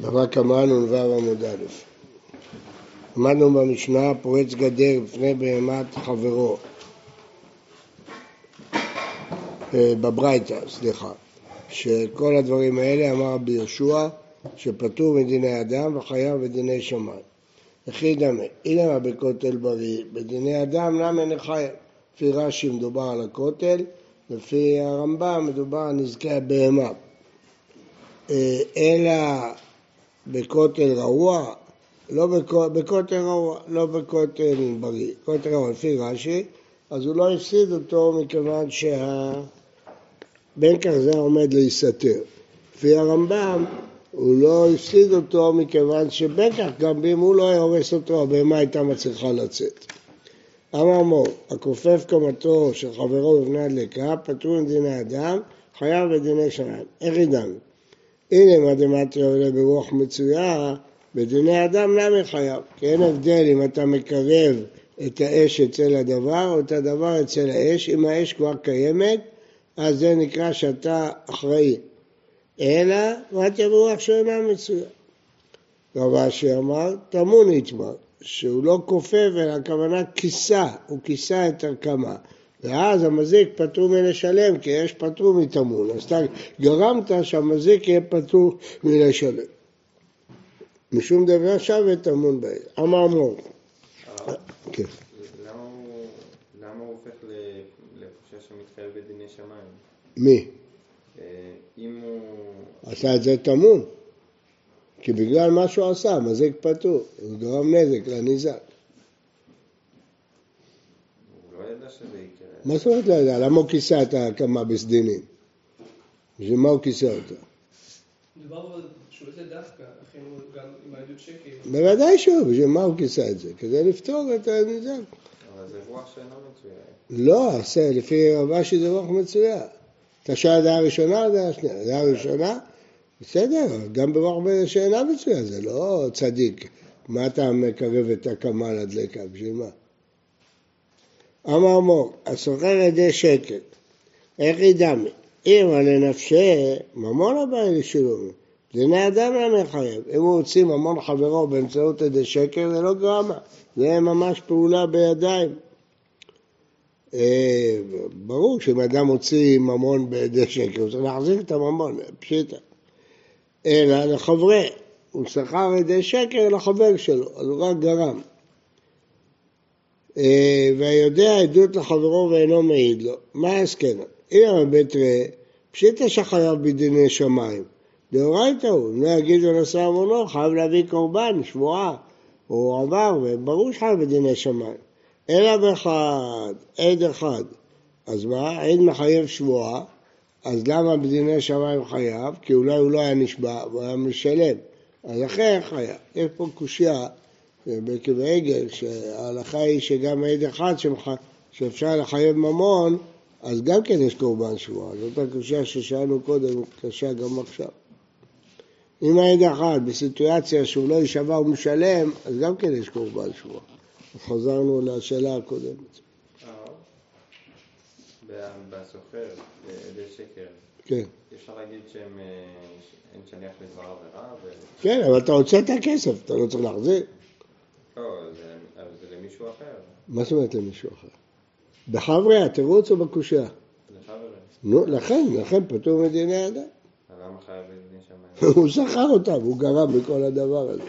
בבא קמא נ"ו עמוד א' למדנו במשנה פורץ גדר לפני בהמת חברו אה, בברייתא, סליחה, שכל הדברים האלה אמר רבי יהושע שפטור מדיני אדם וחייב בדיני שמיים. וכי דמה, אילמה בכותל בריא, בדיני אדם למה אין חייב? לפי רש"י מדובר על הכותל, לפי הרמב"ם מדובר על נזקי הבהמה. אה, אלא בכותל רעוע, לא בכותל רעוע, לא בכותל בריא. כותל רעוע לפי רש"י, אז הוא לא הפסיד אותו מכיוון שהבן כזה עומד להיסתר. לפי הרמב"ם, הוא לא הפסיד אותו מכיוון שבטח גם אם הוא לא היה הורס אותו, הבהמה הייתה מצליחה לצאת. אמר מור, הכופף קומתו של חברו בבני הדלקה, פטור מדיני אדם, חייב בדיני שמיים. איך ידענו? הנה מה דמטריה עולה ברוח מצויה, בדיני אדם למה חייב? כי אין הבדל אם אתה מקרב את האש אצל הדבר או את הדבר אצל האש, אם האש כבר קיימת, אז זה נקרא שאתה אחראי. אלא מטריה ברוח שאינה מצויה. רב אשי אמר, טמון יתמר, שהוא לא כופף, אלא הכוונה כיסה, הוא כיסה את הקמה. ואז המזיק פטור מלשלם, כי יש פטור מטמון. אז אתה גרמת שהמזיק יהיה פטור מלשלם. משום דבר שווה טמון בעיר. אמר מור. כן. למה הוא הופך לחופשה שמתחייב בדיני שמיים? מי? אה, אם הוא... עשה את זה טמון. כי בגלל מה שהוא עשה, מזיק פטור. הוא גרם נזק לניזק. לא שזה יקרה. מה זאת אומרת לא יודע? למה הוא כיסה את ההקמה בסדינים? בשביל מה הוא כיסה אותה? מדובר שהוא עושה דווקא, לכן הוא גם עם העדות שקר. בוודאי שהוא, בשביל מה הוא כיסה את זה? כדי לפתור את הניזק. אבל זה רוח שאינו מצויה. לא, לפי רבשי זה רוח מצויה. אתה שואל דעה ראשונה או דעה שנייה? דעה ראשונה? בסדר, גם ברוח שאינה מצויה, זה לא צדיק. מה אתה מקרב את הקמה לדלקה? בשביל מה? אמר מור, הסוחר ידי שקט, איך ידמי? אם על נפשי ממון הבא לשילום. דיני אדם לא מחייב. אם הוא הוציא ממון חברו באמצעות ידי שקר, זה לא גרמה. זה ממש פעולה בידיים. אה, ברור שאם אדם הוציא ממון בידי שקר, הוא צריך להחזיק את הממון, פשיטה. אלא לחברי, הוא שכר ידי שקר לחבר שלו, אז הוא רק גרם. אה, והיודע עדות לחברו ואינו מעיד לו, מה ההסכם? אם הבית ראה, פשיטא שחייב בדיני שמיים. דאורייתא הוא, אם לא יגיד ונשא עוונו, חייב להביא קורבן, שבועה, הוא עבר, וברור שחייב בדיני שמיים. אלא באחד, עד אחד. אז מה? עד מחייב שבועה, אז למה בדיני שמיים חייב? כי אולי הוא לא היה נשבע, הוא היה משלם. אז אחרי חייב. יש פה קושייה בעקב העגל, שההלכה היא שגם עד אחד שמח... שאפשר לחייב ממון, אז גם כן יש קורבן שבועה. זאת הקושייה ששאלנו קודם, קשה גם עכשיו. אם העד אחד בסיטואציה שהוא לא יישבע ומשלם, אז גם כן יש קורבן שבועה. חזרנו לשאלה הקודמת. בסוחר, עדי שקר, כן. אפשר להגיד שהם, אה, שליח לדבר עבירה? כן, אבל אתה רוצה את הכסף, אתה לא צריך להחזיר. לא, זה, למישהו אחר. מה זאת אומרת למישהו אחר? בחברי התירוץ או בקושייה? לחברים. נו, לכן, לכן פטור מדיני אדם. למה חייב בדיני שמיים? הוא שכר אותם, הוא גרם בכל הדבר הזה.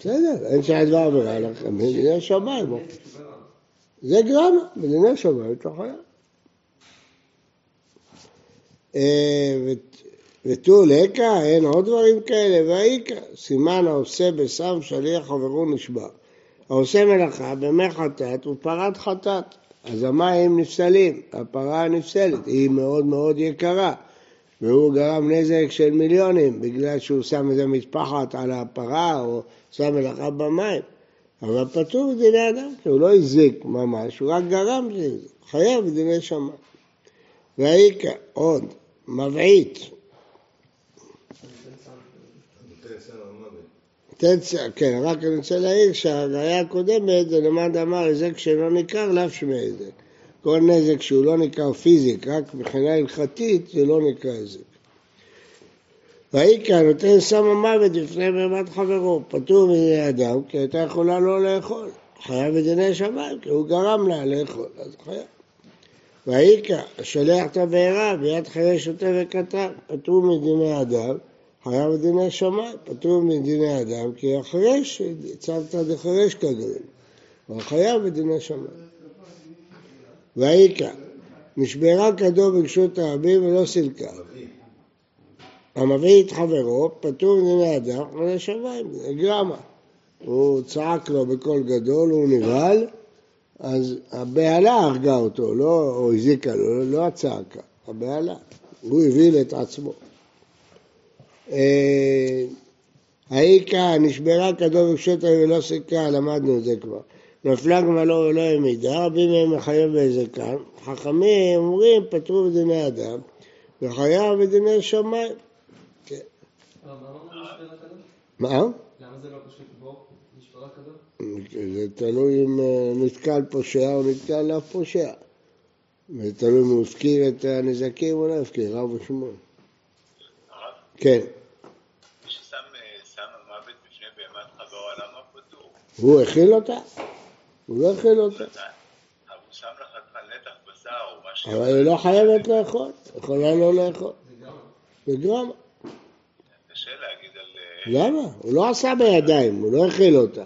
בסדר, אין שהיה דבר עבירה לכם, בדיני שמיים. זה גרמה, בדיני שמיים אתה חייב. ותו לקה, אין עוד דברים כאלה, והאיכא, סימן העושה בסם שליח חברו נשבע. העושה מלאכה במי חטאת ופרת חטאת. אז המים נפסלים, הפרה נפסלת, היא מאוד מאוד יקרה. והוא גרם נזק של מיליונים בגלל שהוא שם איזה מטפחת על הפרה או שם מלאכה במים. אבל פטור בדיני אדם, כי הוא לא הזיק ממש, הוא רק גרם לזה, חייב בדיני שמיים. והאיכא, עוד, מבעית. כן, רק אני רוצה להעיר שהראיה הקודמת זה למד אמר היזק שאינו ניכר לאו שמי היזק. כל נזק שהוא לא ניכר פיזיק, רק מבחינה הלכתית זה לא נקרא היזק. ויקרא נותן סם המוות לפני בהמת חברו, פטור מדיני אדם, כי הייתה יכולה לא לאכול. חייב בדיני שמיים, כי הוא גרם לה לאכול, אז חייב. ויקרא, השולח את הבעירה ביד חיי שוטה וקטן, פטור מדיני אדם, חייב בדיני שמיים, פטור מדיני אדם, כי החרש, צוותא דחרש כגרים, אבל חייב בדיני שמיים. ויקרא, נשברה כדו ברשות הרבים ולא סילקה. המביא את חברו, פטור מדיני אדם, חייב שמיים, גרמה. הוא צעק לו בקול גדול, הוא נבהל, אז הבהלה הרגה אותו, לא, או הזיקה לו, לא הצעקה, הבהלה. הוא הבהיל את עצמו. אה, האיכה נשברה כדור ופשוטה ולא סיכה, למדנו את זה כבר. נפלה גמלו ולא העמידה, רבים מהם מחייב באיזה כאן. חכמים אומרים פטרו בדיני אדם וחייב בדיני שמיים. כן. מה? למה זה לא פשוט בור? נשברה כדור? זה תלוי אם אה, נתקל פושע או נתקל לאף פושע. זה תלוי אם הוא הפקיר את הנזקים או לא הפקיר, רב ושמואל. כן, מי ששם אה, סם המוות בפני בהמת חברו, למה פטור? הוא הכיל אותה? הוא לא הכיל אותה. אבל היא לא חייבת לאכול, יכולה לא לאכול. בגרמה. קשה להגיד על... אה, למה? הוא לא עשה בידיים, הוא לא הכיל אותה.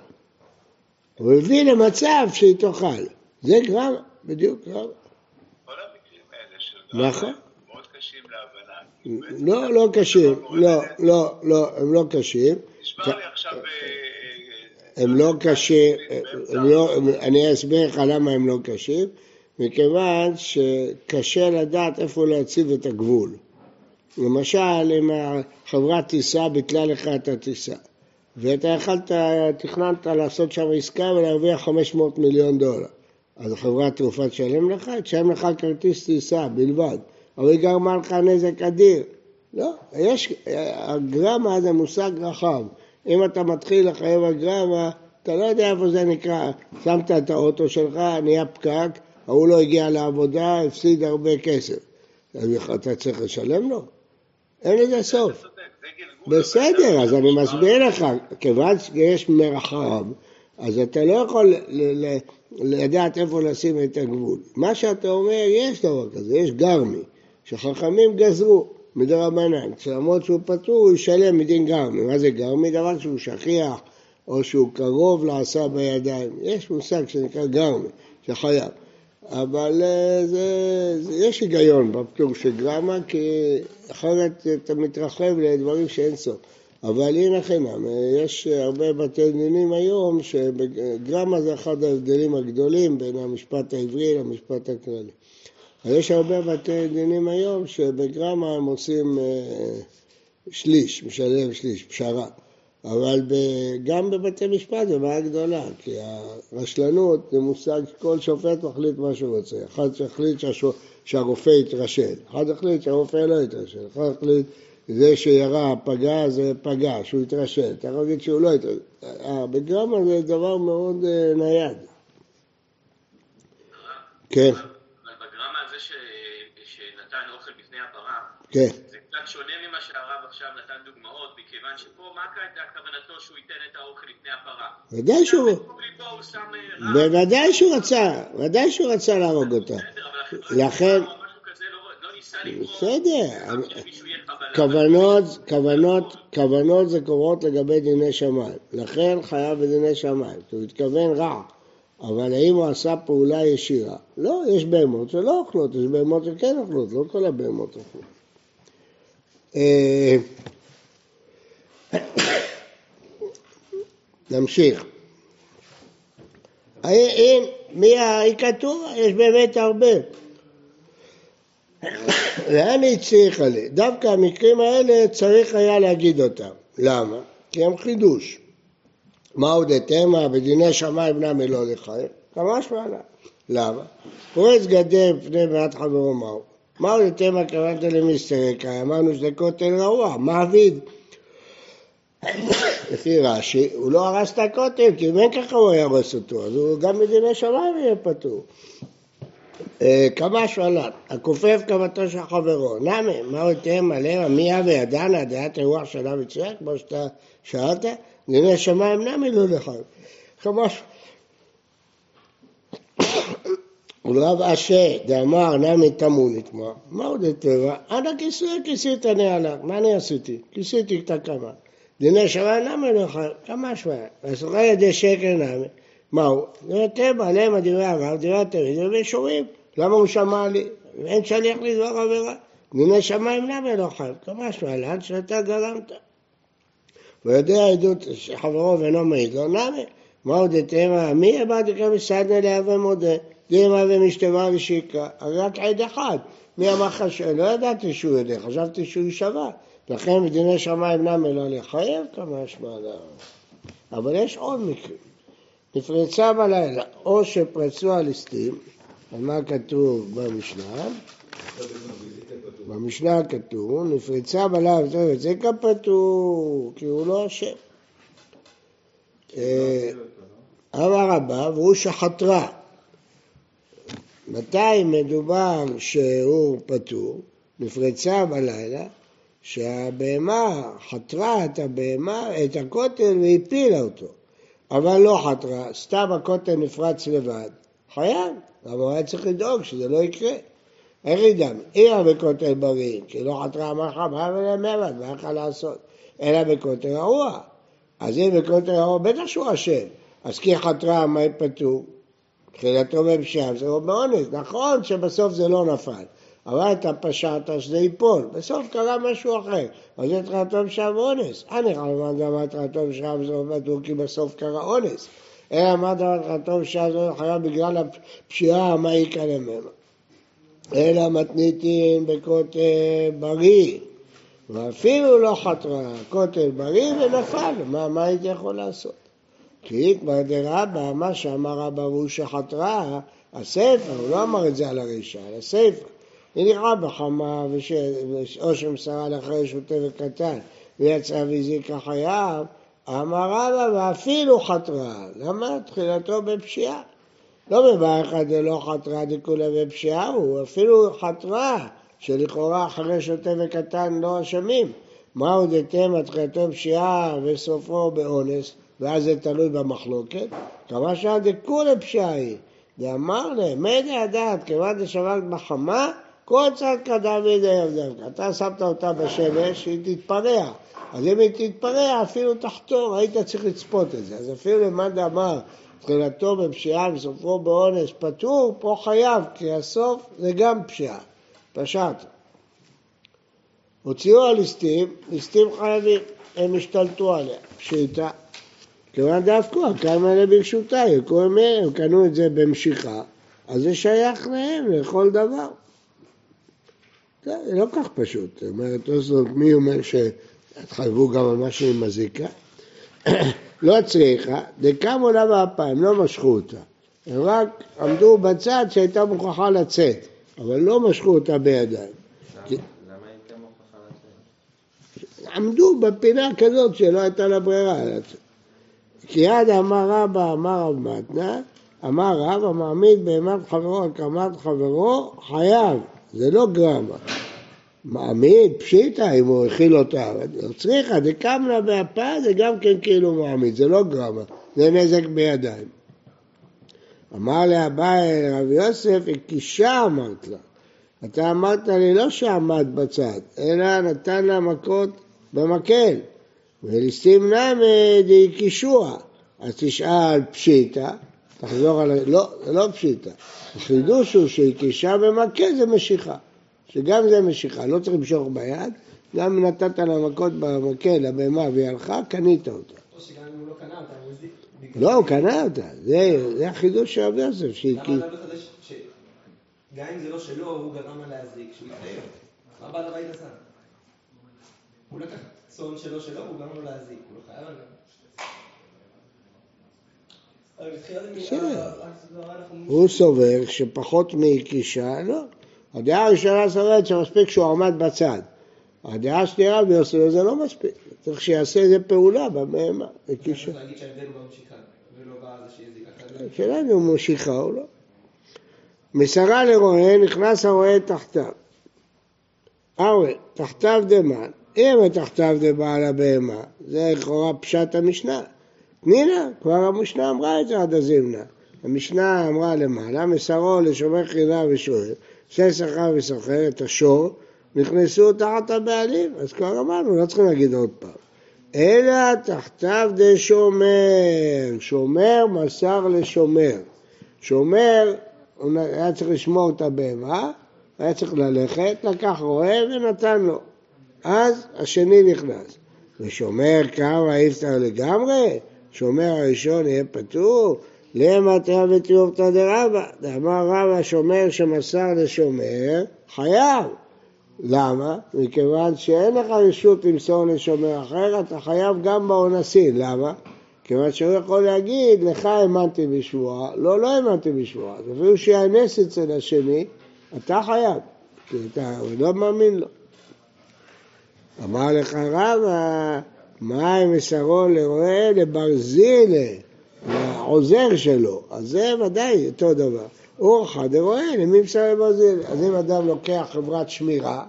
הוא הביא למצב שהיא תאכל. זה גרמה, בדיוק גרמה. כל המקרים האלה של גרם נכון. מאוד קשים להבנה. לא, לא קשים, לא, לא, לא, הם לא קשים. נשמע לי עכשיו... הם לא קשים, לא, אני אסביר לך למה הם לא קשים, מכיוון שקשה לדעת איפה להציב את הגבול. למשל, אם החברת טיסה ביטלה לך את הטיסה, ואתה יכלת, תכננת לעשות שם עסקה ולהרוויח 500 מיליון דולר, אז החברת תעופה תשלם לך, תשלם לך כרטיס טיסה בלבד, אבל היא גרמה לך נזק אדיר. לא, יש, הגרמה זה מושג רחב. אם אתה מתחיל לחייב על גרמה, אתה לא יודע איפה זה נקרא. שמת את האוטו שלך, נהיה פקק, ההוא לא הגיע לעבודה, הפסיד הרבה כסף. אז אתה צריך לשלם לו? אין לזה סוף. בסדר, אז אני מסביר לך, כיוון שיש מרחב, אז אתה לא יכול לדעת איפה לשים את הגבול. מה שאתה אומר, יש דבר כזה, יש גרמי, שחכמים גזרו מדרבנן, למרות שהוא פטור, הוא ישלם מדין גרמי. מה זה גרמי? דבר שהוא שכיח, או שהוא קרוב לעשה בידיים. יש מושג שנקרא גרמי, שחייב. אבל אה, זה, זה, יש היגיון בפטור של גרמה, כי אחרת אתה מתרחב לדברים שאין סוף. אבל הנה חינם, אה, יש הרבה בתי דינים היום שגרמה זה אחד ההבדלים הגדולים בין המשפט העברי למשפט הכללי. אז יש הרבה בתי דינים היום שבגרמה הם עושים אה, שליש, משלם שליש, פשרה. אבל גם בבתי משפט זו בעיה גדולה, כי הרשלנות זה מושג שכל שופט מחליט מה שהוא רוצה. אחד שהחליט שהשו- שהרופא יתרשל, אחד החליט שהרופא לא יתרשל, אחד החליט זה שירה פגע זה פגע, שהוא יתרשל, אתה יכול להגיד שהוא לא יתרשל. אה, בגרמה זה דבר מאוד אה, נייד. כן, אבל בגרמה הזה ש... שנתן אוכל בפני הפרה, כן. זה קצת שונה ממה שהרב עכשיו נתן דוגמאות, מכיוון שפה מה הייתה כוונתו שהוא ייתן את האוכל לפני הפרה? ודאי שהוא, אה, בוודאי שהוא רצה, ודאי שהוא רצה להרוג אותה. לכן- לא, לא בסדר. כוונות, כוונות, כוונות זה קובעות לגבי דיני שמיים. לכן חייב בדיני שמיים, כי הוא התכוון רע. אבל האם הוא עשה פעולה ישירה? לא, יש בהמות שלא אוכלות, יש בהמות שכן אוכלות, לא כל הבהמות אוכלות. אה, נמשיך. אין, מי הכתוב? יש באמת הרבה. לאן היא הצליחה לי? דווקא המקרים האלה צריך היה להגיד אותם. למה? כי הם חידוש. מה עוד התמה בדיני שמיים בנם אלוה לחיים? ממש מעלה. למה? פורץ גדר בפני מעט חברו מהו? מה עוד התמה כוונת למסתרקה? אמרנו שזה כותל רעוע, מעביד. לפי רש"י, הוא לא הרס את הכותל, כי אם אין ככה הוא יהרוס אותו, אז הוא גם בדיני שמיים יהיה פטור. אה, כבש ולד, הכופף כמתו של חברו, נמי, מה הוא יתאם מלא, מי אבי ידענה, דעת אירוח שלה מצויה, כמו שאתה שאלת, דיני שמיים נמי לא לך. כבש. ולרב אשה דאמר נמי תמו נטמע, מה עוד טבע? אנא כיסוי כיסית נעלה, מה אני עשיתי? כיסיתי את הקמה. דיני שמיים נמי לא יכול, כמה שווה. ועשוכה ידי שקר נמי. מהו? זה טבע, למה דברי הרב, דברי התלמיד, דברי שורים. למה הוא שמע לי? אין שליח לדבר עבירה. דיני שמיים למה לא חייב? כמה לאן שאתה גרמת. ויודע עדות שחברו ואינו מעיד לו, נמי. מהו דתימה? מי הבאתי כמסעדנה להווה מודה? דימה ומשתמה ושיקרא, רק עד אחד. מי אמר לך ש... לא ידעתי שהוא יודע, חשבתי שהוא יישבע. לכן בדיני שמיים נמי לא לחייב כמה שמעלה. אבל יש עוד מקרים. נפרצה בלילה, או שפרצו הליסטים, על מה כתוב במשנה? במשנה כתוב, נפרצה בלילה, טוב, זה כפתור, כי הוא לא אשם. אה, אמר רבא, והוא שחתרה. מתי מדובר שהוא פטור? נפרצה בלילה, שהבהמה חתרה את הבהמה, את הכותל והפילה אותו. אבל לא חתרה, סתם הכותל נפרץ לבד. חייב, אבל הוא היה צריך לדאוג שזה לא יקרה. איך ידעם? עירה בכותל בריא, כי לא חתרה אמר לך, מה ולמבד, מה יכול לעשות? אלא בכותל הרוע. אז אם בכותל הרוע, בטח שהוא אשם. אז כי חתרה, מה פטור? תחילתו בפשיעה, זה לא באונס. נכון שבסוף זה לא נפל, אבל אתה פשעת שזה ייפול. בסוף קרה משהו אחר, אז זה תחילתו בפשיעה ואונס. אני חלמן גם תחילתו בפשיעה וזה פטור כי בסוף קרה אונס. אלא מה דבר תחילתו בפשיעה זה חייב בגלל הפשיעה, מה יקרה ממנו. אלא מתניתין בכותל בריא, ואפילו לא חתרה, כותל בריא ונפל, מה, מה הייתי יכול לעשות? כי כבר דרבא, מה שאמר רבא הוא שחתרה, הספר, הוא לא אמר את זה על הרישה, על הספר. הניחה בחמה וש... או שמסרה לאחרי שוטה וקטן ויצאה והזיקה חייו, אמר רבא ואפילו חתרה. למה? תחילתו בפשיעה. לא עד דלא חתרה דכולה בפשיעה, הוא אפילו חתרה, שלכאורה אחרי שוטה וקטן לא אשמים. מהו דתמה תחילתו בפשיעה וסופו באונס, ואז זה תלוי במחלוקת. כמה שעה דכולה פשיעה היא. ואמר להם, מדי הדעת, כיוון דשבת בחמה, כל צד קדם בידי עבדך. אתה שמת אותה בשמש, היא תתפרע. אז אם היא תתפרע, אפילו תחתור, היית צריך לצפות את זה. אז אפילו למאן דאמר, תחילתו בפשיעה וסופו באונס פטור, פה חייב, כי הסוף זה גם פשיעה. פשט. הוציאו הליסטים, ליסטים חייבים, הם השתלטו עליה. פשיטה. כיוון דווקא, כמה אלה ברשותה, הם קנו את זה במשיכה, אז זה שייך להם לכל דבר. זה לא כך פשוט. זאת אומרת, תוספות מי אומר שהתחייבו גם על משהו עם מזיקה? לא צריכה, דקמו לה באפיים, לא משכו אותה. הם רק עמדו בצד שהייתה מוכרחה לצאת, אבל לא משכו אותה בידיים. עמדו בפינה כזאת שלא הייתה לה ברירה. כי יד אמר רבא, אמר רב מתנה, אמר רב המעמיד בהמת חברו על קמת חברו, חייב, זה לא גרמה. מעמיד, פשיטא, אם הוא הכיל אותה, לא צריכה, דקמנה באפה זה גם כן כאילו מעמיד, זה לא גרמה, זה נזק בידיים. אמר לאביי רבי יוסף, הקישה אמרת לה. אתה אמרת לי לא שעמד בצד, אלא נתן לה מכות במקל. וליסטים נמי דהקישוע. אז תשאל פשיטא, תחזור על ה... לא, זה לא פשיטא. החידוש הוא שהקישה במכה זה משיכה. שגם זה משיכה, לא צריך למשוך ביד, גם אם נתת לה מכות במקל לבהמה והיא הלכה, קנית אותה. או שגם אם הוא לא קנה אותה, הוא הזיק. לא, הוא קנה אותה, זה, החידוש של רבי יוסף. למה אתה לא מחדש ש... גם אם זה לא שלו, הוא גרם לה להזיק, שהוא יתחייב. מה בעל הבית עשה? הוא לקח צאן שלו שלו, הוא גרם לו להזיק, הוא לא חייב עליו. בסדר. הוא סובר שפחות מהקישה, לא. הדעה הראשונה סוברת שמספיק שהוא עמד בצד. הדעה השנייה רבי יוסף זה לא מספיק, צריך שיעשה איזה פעולה שהזיק. אחרת השאלה אם הוא משיכה או לא. מסרה לרועה, נכנס הרועה תחתיו. ארוה, תחתיו דמן, אם תחתיו דבעל הבהמה, זה לכאורה פשט המשנה. תנינה, כבר המשנה אמרה את זה עד הזמנה. המשנה אמרה למעלה, מסרו לשומר חילה ושואל, עושה שכר וסוחר את השור, נכנסו תחת הבעלים, אז כבר אמרנו, לא צריכים להגיד עוד פעם. אלא תחתיו דשומר, שומר מסר לשומר. שומר, הוא היה צריך לשמור את הבהמה, היה צריך ללכת, לקח רועה ונתן לו. אז השני נכנס. ושומר כמה יפתר לגמרי? שומר הראשון יהיה פטור? למה תראה ותיובתא דרבא? דאמר רבא שומר שמסר לשומר, חייב. למה? מכיוון שאין לך רשות למסור לשומר אחר, אתה חייב גם באונסין. למה? כיוון שהוא יכול להגיד, לך האמנתי בשבועה, לא, לא האמנתי בשבועה. אפילו שיאנס אצל השני, אתה חייב, כי אתה לא מאמין לו. אמר לך רבא, מה מסרו לרועה לברזילה, לעוזר שלו, אז זה ודאי אותו דבר. אורחא דרועה, למי מסר לברזילה? אז אם אדם לוקח חברת שמירה,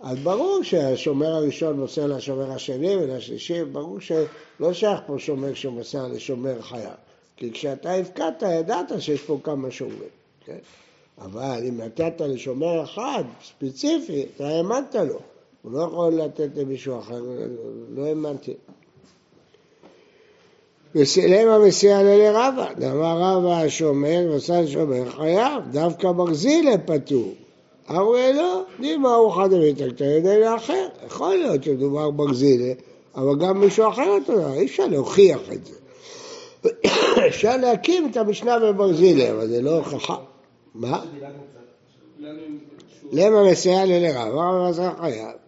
אז ברור שהשומר הראשון מוסר לשומר השני ולשלישי, ברור שלא שייך פה שומר שמוסר לשומר חייו. כי כשאתה הפקדת, ידעת שיש פה כמה שומרים, כן? אבל אם נתת לשומר אחד, ספציפי, אתה האמנת לו. הוא לא יכול לתת למישהו אחר, לא האמנתי. וסילם מסיע לרבא, דאמר רבא השומר ועשה לשומר חייב, דווקא ברזילה פטור. אמרו לא, דימה הוא אחד המתקתר ידי לאחר. יכול להיות שמדובר ברזילה, אבל גם מישהו אחר אותו, אי אפשר להוכיח את זה. אפשר להקים את המשנה בברזילה, אבל זה לא הוכחה. מה? למה מסייע ללרב? אמר מזרח חייב.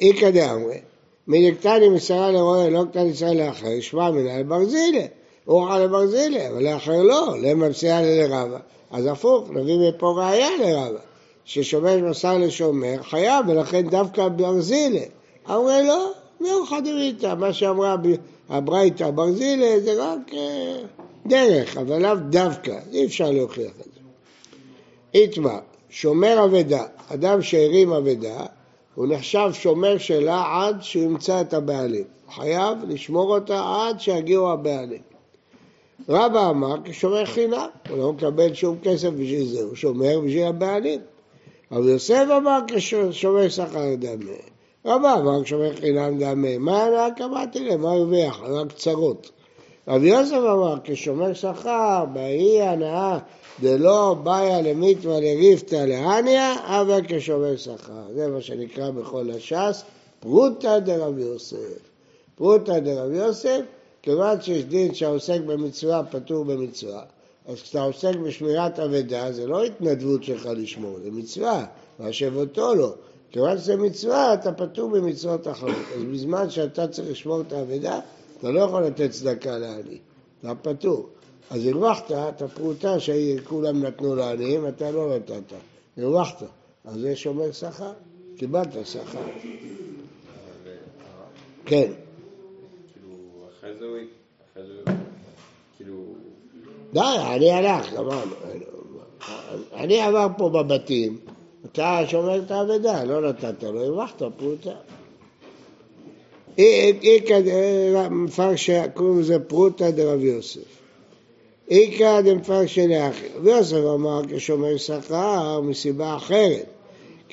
איכא דאמרי, מדקתני מסרה לרועה, לא קטן ישראל לאחר, שמע מנה לברזילה. אוכל לברזילה, אבל לאחר לא, למה מסייע ללרבה. אז הפוך, נביא מפה ראייה לרבה, ששומר מסר לשומר חייב, ולכן דווקא ברזילה. אמרי לא, מאוחד דמיתא, מה שאמרה הברייתא ברזילה זה רק אה, דרך, אבל לאו דווקא, אי אפשר להוכיח את זה. איתמר, שומר אבדה, אדם שהרים אבדה, הוא נחשב שומר שלה עד שהוא ימצא את הבעלים. חייב לשמור אותה עד שיגיעו הבעלים. רבא אמר כשומר חינם, הוא לא מקבל שום כסף בשביל זה, הוא שומר בשביל הבעלים. אבל יוסף אמר כשומר שכר דמה. רבא אמר כשומר חינם דמה. מה הנאה קבעתי להם? מה הרוויח? רק צרות. רבי יוסף אמר כשומר שכר, בהיא הנאה דלא באיה למיתווה לריפתא להניה, אבל כשומר שכר. זה מה שנקרא בכל הש"ס, פרוטא דרבי יוסף. פרוטא דרבי יוסף כיוון שיש דין שהעוסק במצווה פטור במצווה, אז כשאתה עוסק בשמירת אבדה זה לא התנדבות שלך לשמור, זה מצווה, והשבותו לא. כיוון שזה מצווה, אתה פטור במצוות אחרות. אז בזמן שאתה צריך לשמור את האבדה, אתה לא יכול לתת צדקה לעני, אתה פטור. אז הרווחת את הפרוטה שכולם נתנו לעניים, אתה לא נתת, הרווחת. אז זה שומר שכר, קיבלת שכר. כן. אחרי זה הוא... כאילו... די, אני הלך, גמרנו. אני עבר פה בבתים, אתה שומר את האבדה, לא נתת לו, הרווחת פרוטה. מפרשה, קוראים לזה פרוטה דרב יוסף. איכא דמפרשה לאחי. רבי יוסף אמר כשומר שכר מסיבה אחרת,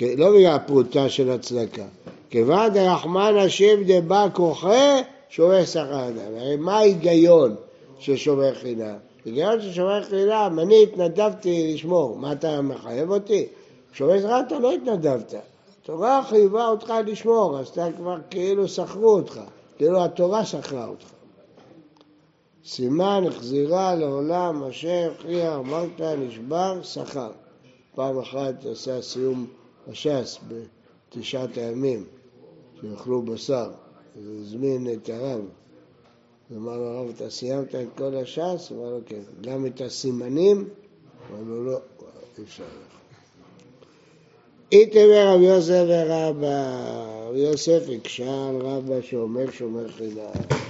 לא בגלל הפרוטה של הצדקה. כיוון דרחמן השיב דבא כוחה שומר שכר אדם. הרי מה ההיגיון של שומר חינם? היגיון של שומר חינם, אני התנדבתי לשמור, מה אתה מחייב אותי? שומר שכר אתה לא התנדבת. התורה חייבה אותך לשמור, אז אתה כבר כאילו שכרו אותך, כאילו התורה שכרה אותך. סימן החזירה לעולם אשר הכריע אמרת נשבר שכר. פעם אחת עשה סיום הש"ס בתשעת הימים, שיאכלו בשר. אז הזמין את הרב. אמר לו, הרב, אתה סיימת את כל הש"ס? אמר לו, כן. גם את הסימנים? אמר לו, לא, אי אפשר. איתמר רבי יוסף ורבא, רבי יוסף הקשה על רבא שאומר שומר חינם.